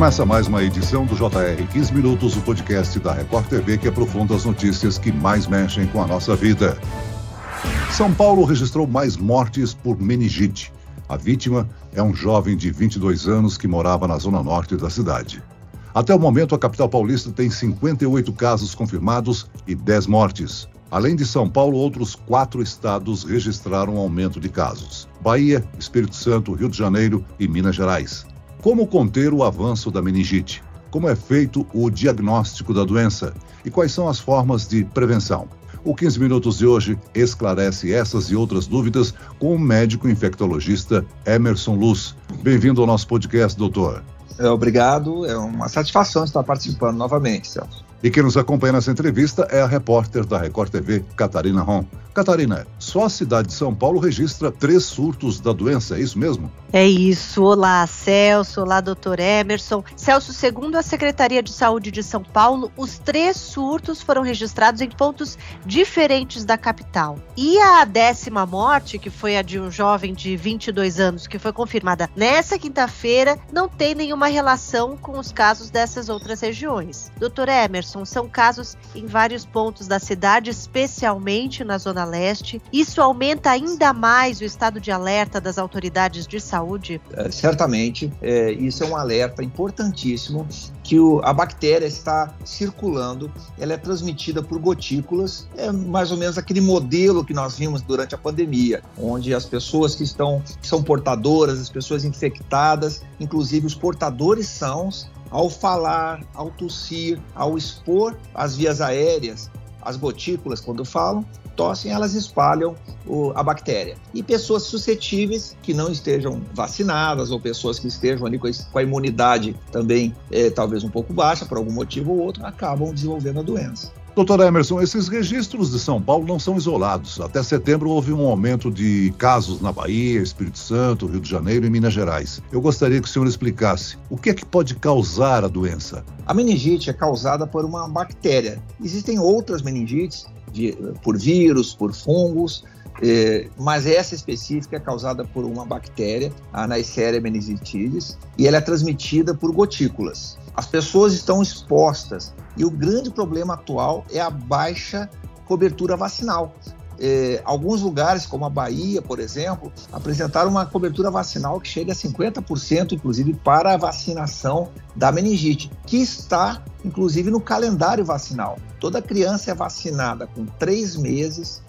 Começa mais uma edição do JR 15 Minutos, o podcast da Record TV que aprofunda as notícias que mais mexem com a nossa vida. São Paulo registrou mais mortes por meningite. A vítima é um jovem de 22 anos que morava na zona norte da cidade. Até o momento, a capital paulista tem 58 casos confirmados e 10 mortes. Além de São Paulo, outros quatro estados registraram aumento de casos: Bahia, Espírito Santo, Rio de Janeiro e Minas Gerais. Como conter o avanço da meningite? Como é feito o diagnóstico da doença? E quais são as formas de prevenção? O 15 Minutos de hoje esclarece essas e outras dúvidas com o médico infectologista Emerson Luz. Bem-vindo ao nosso podcast, doutor. É, obrigado, é uma satisfação estar participando novamente, Celso. E quem nos acompanha nessa entrevista é a repórter da Record TV, Catarina Ron. Catarina, só a cidade de São Paulo registra três surtos da doença, é isso mesmo? É isso. Olá, Celso. Olá, doutor Emerson. Celso, segundo a Secretaria de Saúde de São Paulo, os três surtos foram registrados em pontos diferentes da capital. E a décima morte, que foi a de um jovem de 22 anos, que foi confirmada nessa quinta-feira, não tem nenhuma relação com os casos dessas outras regiões. Doutor Emerson, são casos em vários pontos da cidade, especialmente na Zona Leste. Isso aumenta ainda mais o estado de alerta das autoridades de saúde? É, certamente, é, isso é um alerta importantíssimo que o, a bactéria está circulando, ela é transmitida por gotículas, é mais ou menos aquele modelo que nós vimos durante a pandemia, onde as pessoas que estão que são portadoras, as pessoas infectadas, inclusive os portadores sãos, ao falar, ao tossir, ao expor as vias aéreas, as gotículas, quando falam, tossem, elas espalham o, a bactéria. E pessoas suscetíveis que não estejam vacinadas ou pessoas que estejam ali com a, imunidade também é, talvez um pouco baixa, por algum motivo ou outro, acabam desenvolvendo a doença. Doutor Emerson, esses registros de São Paulo não são isolados. Até setembro houve um aumento de casos na Bahia, Espírito Santo, Rio de Janeiro e Minas Gerais. Eu gostaria que o senhor explicasse o que é que pode causar a doença. A meningite é causada por uma bactéria. Existem outras meningites por vírus, por fungos, é, mas essa específica é causada por uma bactéria, a Neisseria meningitidis, e ela é transmitida por gotículas. As pessoas estão expostas e o grande problema atual é a baixa cobertura vacinal. É, alguns lugares, como a Bahia, por exemplo, apresentaram uma cobertura vacinal que chega a 50%, inclusive, para a vacinação da meningite, que está, inclusive, no calendário vacinal. Toda criança é vacinada com três meses,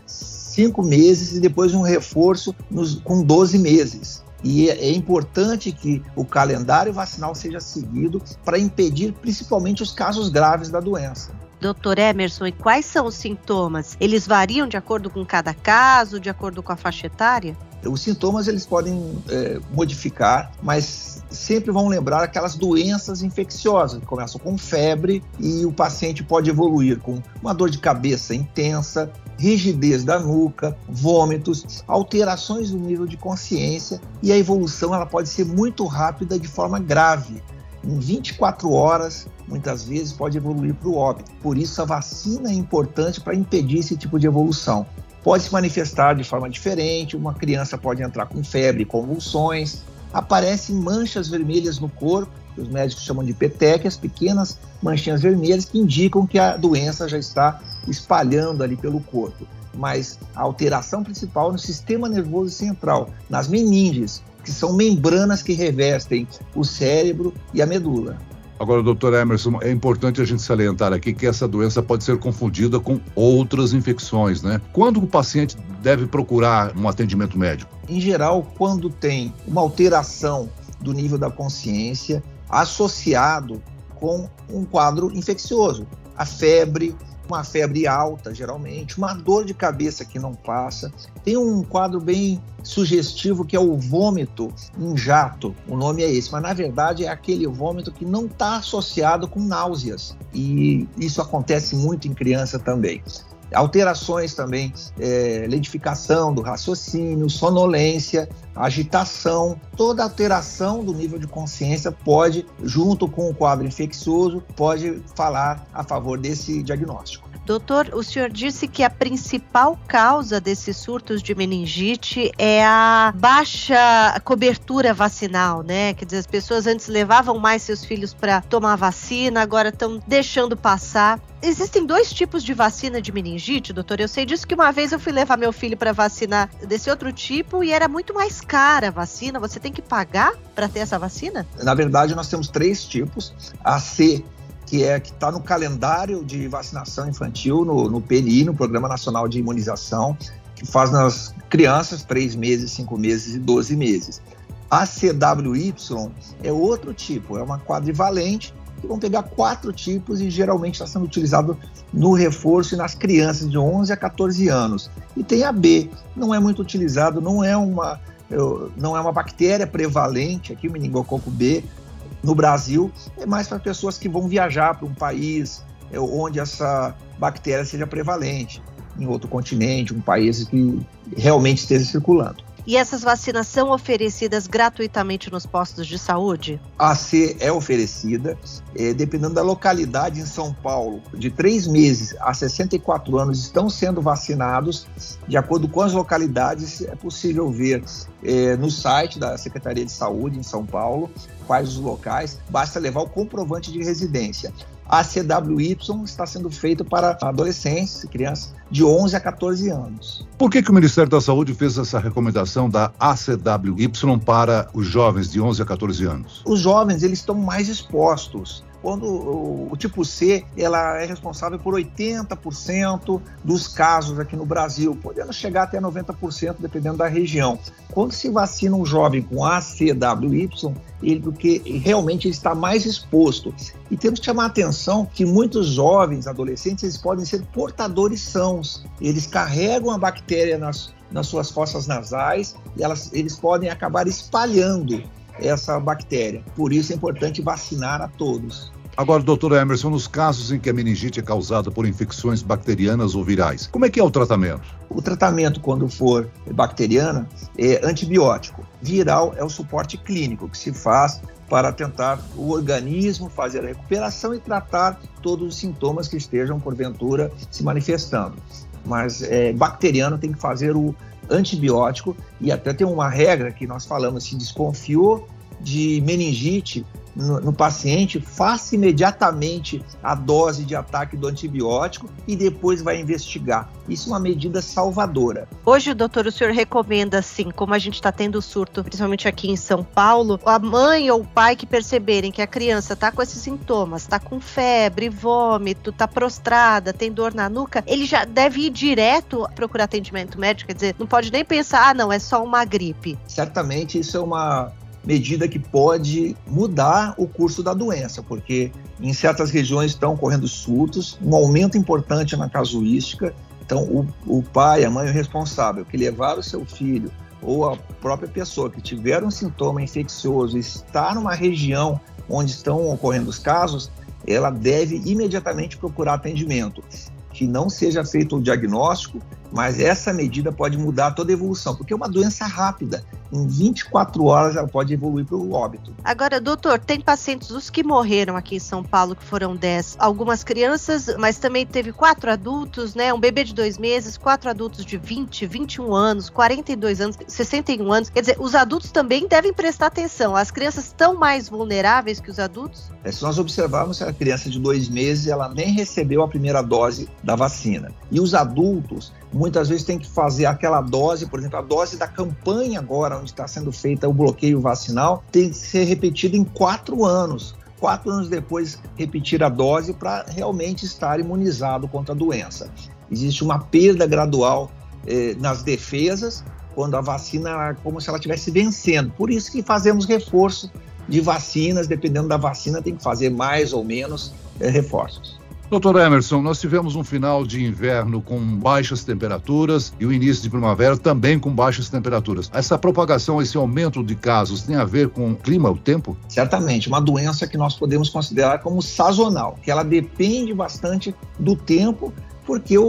cinco meses e depois um reforço nos, com 12 meses. E é, é importante que o calendário vacinal seja seguido para impedir principalmente os casos graves da doença. Doutor Emerson, e quais são os sintomas? Eles variam de acordo com cada caso, de acordo com a faixa etária? Os sintomas eles podem é, modificar, mas sempre vão lembrar aquelas doenças infecciosas que começam com febre e o paciente pode evoluir com uma dor de cabeça intensa, rigidez da nuca, vômitos, alterações do nível de consciência e a evolução ela pode ser muito rápida de forma grave. Em 24 horas, muitas vezes pode evoluir para o óbito. Por isso, a vacina é importante para impedir esse tipo de evolução. Pode se manifestar de forma diferente, uma criança pode entrar com febre, convulsões, aparecem manchas vermelhas no corpo, que os médicos chamam de petequias, pequenas manchinhas vermelhas que indicam que a doença já está espalhando ali pelo corpo. Mas a alteração principal no sistema nervoso central, nas meninges, que são membranas que revestem o cérebro e a medula. Agora, doutor Emerson, é importante a gente salientar aqui que essa doença pode ser confundida com outras infecções, né? Quando o paciente deve procurar um atendimento médico? Em geral, quando tem uma alteração do nível da consciência associado com um quadro infeccioso, a febre, uma febre alta, geralmente, uma dor de cabeça que não passa. Tem um quadro bem sugestivo que é o vômito em jato. O nome é esse, mas na verdade é aquele vômito que não está associado com náuseas. E isso acontece muito em criança também alterações também, é, lentificação do raciocínio, sonolência, agitação, toda alteração do nível de consciência pode, junto com o quadro infeccioso, pode falar a favor desse diagnóstico. Doutor, o senhor disse que a principal causa desses surtos de meningite é a baixa cobertura vacinal, né? Quer dizer, as pessoas antes levavam mais seus filhos para tomar vacina, agora estão deixando passar. Existem dois tipos de vacina de meningite, doutor. Eu sei disso que uma vez eu fui levar meu filho para vacinar desse outro tipo e era muito mais cara a vacina. Você tem que pagar para ter essa vacina? Na verdade, nós temos três tipos. A C, que é que está no calendário de vacinação infantil, no, no PNI, no Programa Nacional de Imunização, que faz nas crianças três meses, cinco meses e 12 meses. A CWY é outro tipo, é uma quadrivalente que vão pegar quatro tipos e geralmente está sendo utilizado no reforço e nas crianças de 11 a 14 anos. E tem a B, não é muito utilizado, não é uma, não é uma bactéria prevalente, aqui o meningococo B, no Brasil, é mais para pessoas que vão viajar para um país é, onde essa bactéria seja prevalente, em outro continente, um país que realmente esteja circulando. E essas vacinas são oferecidas gratuitamente nos postos de saúde? A C é oferecida, é, dependendo da localidade em São Paulo, de três meses a 64 anos estão sendo vacinados. De acordo com as localidades, é possível ver é, no site da Secretaria de Saúde em São Paulo quais os locais, basta levar o comprovante de residência. A CWY está sendo feito para adolescentes e crianças de 11 a 14 anos. Por que, que o Ministério da Saúde fez essa recomendação da ACWY para os jovens de 11 a 14 anos? Os jovens eles estão mais expostos quando o, tipo C ela é responsável por 80% dos casos aqui no Brasil, podendo chegar até 90% dependendo da região. Quando se vacina um jovem com ACWY, ele porque realmente ele está mais exposto. E temos que chamar a atenção que muitos jovens, adolescentes, eles podem ser portadores sãos. Eles carregam a bactéria nas, nas suas fossas nasais e elas, eles podem acabar espalhando essa bactéria. Por isso é importante vacinar a todos. Agora, doutor Emerson, nos casos em que a meningite é causada por infecções bacterianas ou virais, como é que é o tratamento? O tratamento, quando for bacteriana, é antibiótico. Viral é o suporte clínico que se faz para tentar o organismo fazer a recuperação e tratar todos os sintomas que estejam, porventura, se manifestando. Mas é, bacteriano tem que fazer o antibiótico e até tem uma regra que nós falamos, se desconfiou de meningite, no, no, paciente, faça imediatamente a dose de ataque do antibiótico e depois vai investigar. Isso é uma medida salvadora. Hoje, doutor, o senhor recomenda, assim, como a gente está tendo surto, principalmente aqui em São Paulo, a mãe ou o pai que perceberem que a criança está com esses sintomas, está com febre, vômito, está prostrada, tem dor na nuca, ele já deve ir direto procurar atendimento médico, quer dizer, não pode nem pensar, ah, não, é só uma gripe. Certamente isso é uma medida que pode mudar o curso da doença, porque em certas regiões estão ocorrendo surtos, um aumento importante na casuística. Então, o, o pai, a mãe, o responsável que levar o seu filho ou a própria pessoa que tiver um sintoma infeccioso está numa região onde estão ocorrendo os casos, ela deve imediatamente procurar atendimento. Que não seja feito o diagnóstico mas essa medida pode mudar toda a evolução, porque é uma doença rápida. Em 24 horas ela pode evoluir para o óbito. Agora, doutor, tem pacientes, os que morreram aqui em São Paulo, que foram 10, algumas crianças, mas também teve quatro adultos, né? Um bebê de dois meses, quatro adultos de 20, 21 anos, 42 anos, 61 anos. Quer dizer, os adultos também devem prestar atenção. As crianças estão mais vulneráveis que os adultos? É, se nós observarmos, a criança de dois meses, ela nem recebeu a primeira dose da vacina. E os adultos, muitas vezes tem que fazer aquela dose, por exemplo, a dose da campanha agora, onde está sendo feita o bloqueio vacinal, tem que ser repetida em quatro anos. Quatro anos depois, repetir a dose para realmente estar imunizado contra a doença. Existe uma perda gradual eh, nas defesas quando a vacina, como se ela estivesse vencendo. Por isso que fazemos reforço de vacinas, dependendo da vacina, tem que fazer mais ou menos eh, reforços. Doutor Emerson, nós tivemos um final de inverno com baixas temperaturas e o início de primavera também com baixas temperaturas. Essa propagação, esse aumento de casos tem a ver com o clima, o tempo? Certamente, uma doença que nós podemos considerar como sazonal, que ela depende bastante do tempo porque o,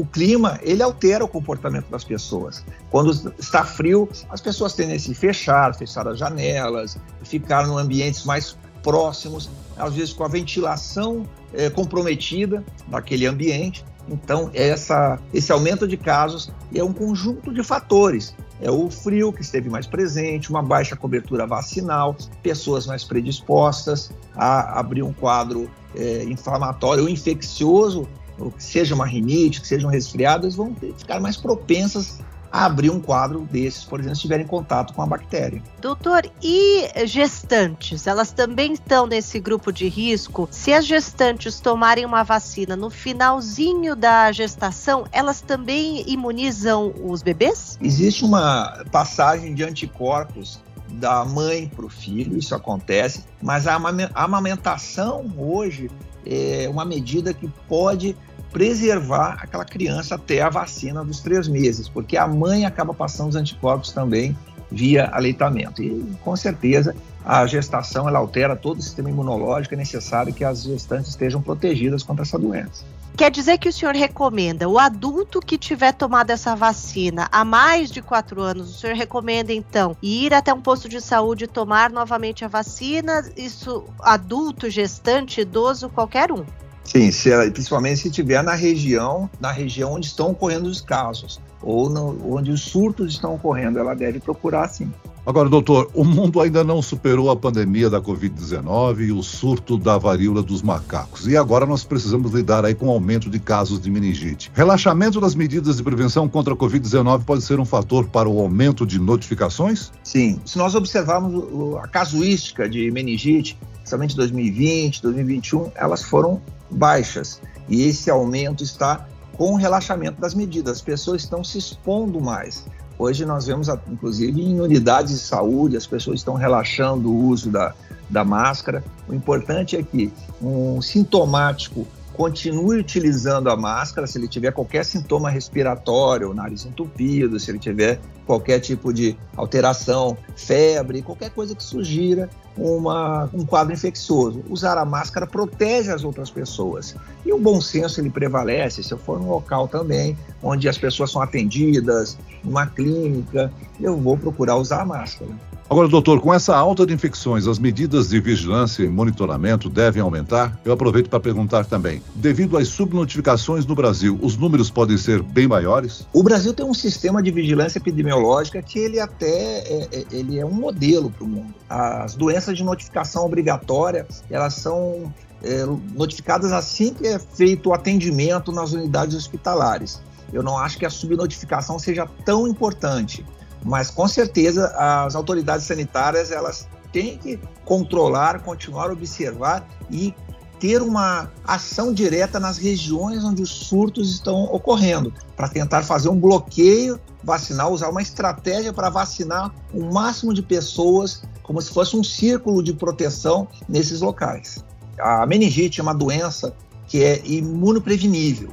o, clima ele altera o comportamento das pessoas. Quando está frio, as pessoas tendem a se fechar, fechar as janelas, ficar em ambientes mais próximos, às vezes com a ventilação é, comprometida daquele ambiente. Então, essa, esse aumento de casos é um conjunto de fatores. É o frio que esteve mais presente, uma baixa cobertura vacinal, pessoas mais predispostas a abrir um quadro é, inflamatório ou infeccioso, ou que seja uma rinite, que seja resfriado, eles vão ter, ficar mais propensas abrir um quadro desses, por exemplo, se tiverem contato com a bactéria. Doutor, e gestantes? Elas também estão nesse grupo de risco? Se as gestantes tomarem uma vacina no finalzinho da gestação, elas também imunizam os bebês? Existe uma passagem de anticorpos da mãe para o filho, isso acontece, mas a amamentação hoje é uma medida que pode preservar aquela criança até a vacina dos três meses, porque a mãe acaba passando os anticorpos também via aleitamento. E, com certeza, a gestação ela altera todo o sistema imunológico, é necessário que as gestantes estejam protegidas contra essa doença. Quer dizer que o senhor recomenda o adulto que tiver tomado essa vacina há mais de quatro anos, o senhor recomenda então ir até um posto de saúde e tomar novamente a vacina? Isso adulto, gestante, idoso, qualquer um? Sim, se, principalmente se estiver na região, na região onde estão ocorrendo os casos ou no, onde os surtos estão ocorrendo, ela deve procurar sim. Agora, doutor, o mundo ainda não superou a pandemia da Covid-19 e o surto da varíola dos macacos. E agora nós precisamos lidar aí com o aumento de casos de meningite. Relaxamento das medidas de prevenção contra a Covid-19 pode ser um fator para o aumento de notificações? Sim. Se nós observarmos a casuística de meningite, principalmente 2020, 2021, elas foram baixas. E esse aumento está com o relaxamento das medidas. As pessoas estão se expondo mais. Hoje nós vemos, inclusive, em unidades de saúde, as pessoas estão relaxando o uso da, da máscara. O importante é que um sintomático continue utilizando a máscara se ele tiver qualquer sintoma respiratório, nariz entupido, se ele tiver qualquer tipo de alteração, febre, qualquer coisa que sugira uma, um quadro infeccioso. Usar a máscara protege as outras pessoas. E o bom senso ele prevalece se eu for num local também onde as pessoas são atendidas, numa clínica, eu vou procurar usar a máscara. Agora, doutor, com essa alta de infecções, as medidas de vigilância e monitoramento devem aumentar? Eu aproveito para perguntar também. Devido às subnotificações no Brasil, os números podem ser bem maiores? O Brasil tem um sistema de vigilância epidemiológica que ele até é, é ele é um modelo para o mundo. As doenças de notificação obrigatória, elas são é, notificadas assim que é feito o atendimento nas unidades hospitalares. Eu não acho que a subnotificação seja tão importante. Mas com certeza as autoridades sanitárias elas têm que controlar, continuar a observar e ter uma ação direta nas regiões onde os surtos estão ocorrendo, para tentar fazer um bloqueio vacinal, usar uma estratégia para vacinar o máximo de pessoas, como se fosse um círculo de proteção nesses locais. A meningite é uma doença que é imunoprevenível.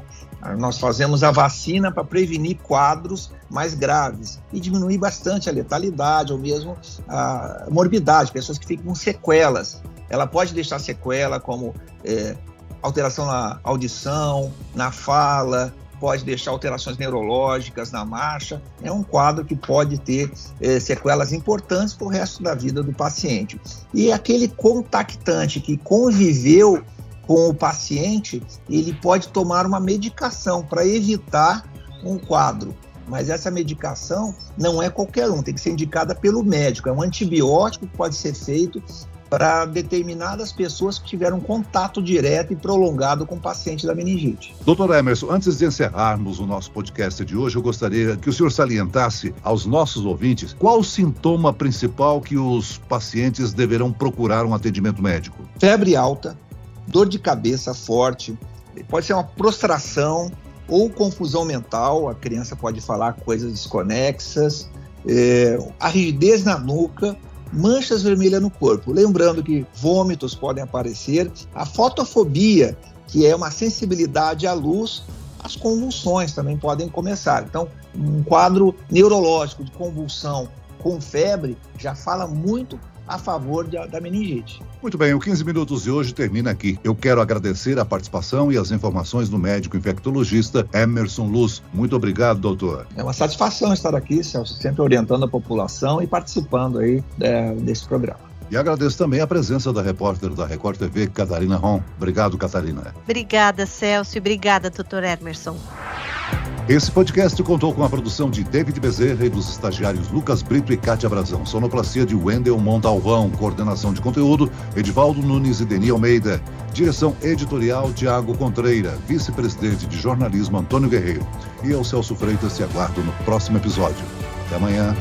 Nós fazemos a vacina para prevenir quadros mais graves e diminuir bastante a letalidade ou mesmo a morbidade, pessoas que ficam com sequelas. Ela pode deixar sequela como é, alteração na audição, na fala, pode deixar alterações neurológicas na marcha. É um quadro que pode ter é, sequelas importantes para o resto da vida do paciente. E aquele contactante que conviveu com o paciente, ele pode tomar uma medicação para evitar um quadro. Mas essa medicação não é qualquer um, tem que ser indicada pelo médico. É um antibiótico que pode ser feito para determinadas pessoas que tiveram contato direto e prolongado com o paciente da meningite. Doutor Emerson, antes de encerrarmos o nosso podcast de hoje, eu gostaria que o senhor salientasse aos nossos ouvintes qual o sintoma principal que os pacientes deverão procurar um atendimento médico. Febre alta, dor de cabeça forte, pode ser uma prostração ou confusão mental, a criança pode falar coisas desconexas, é, a rigidez na nuca, manchas vermelhas no corpo. Lembrando que vômitos podem aparecer, a fotofobia, que é uma sensibilidade à luz, as convulsões também podem começar. Então, um quadro neurológico de convulsão com febre já fala muito a favor da, da meningite. Muito bem, o 15 Minutos de hoje termina aqui. Eu quero agradecer a participação e as informações do médico infectologista Emerson Luz. Muito obrigado, doutor. É uma satisfação estar aqui, Celso, sempre orientando a população e participando aí é, desse programa. E agradeço também a presença da repórter da Record TV, Catarina Ron. Obrigado, Catarina. Obrigada, Celso, e obrigada, doutor Emerson. Esse podcast contou com a produção de David Bezerra e dos estagiários Lucas Brito e Cátia Brazão. Sonoplastia de Wendel Montalvão. Coordenação de conteúdo, Edivaldo Nunes e Deni Almeida. Direção editorial, Tiago Contreira. Vice-presidente de jornalismo, Antônio Guerreiro. E eu, Celso Freitas, te aguardo no próximo episódio. Até amanhã.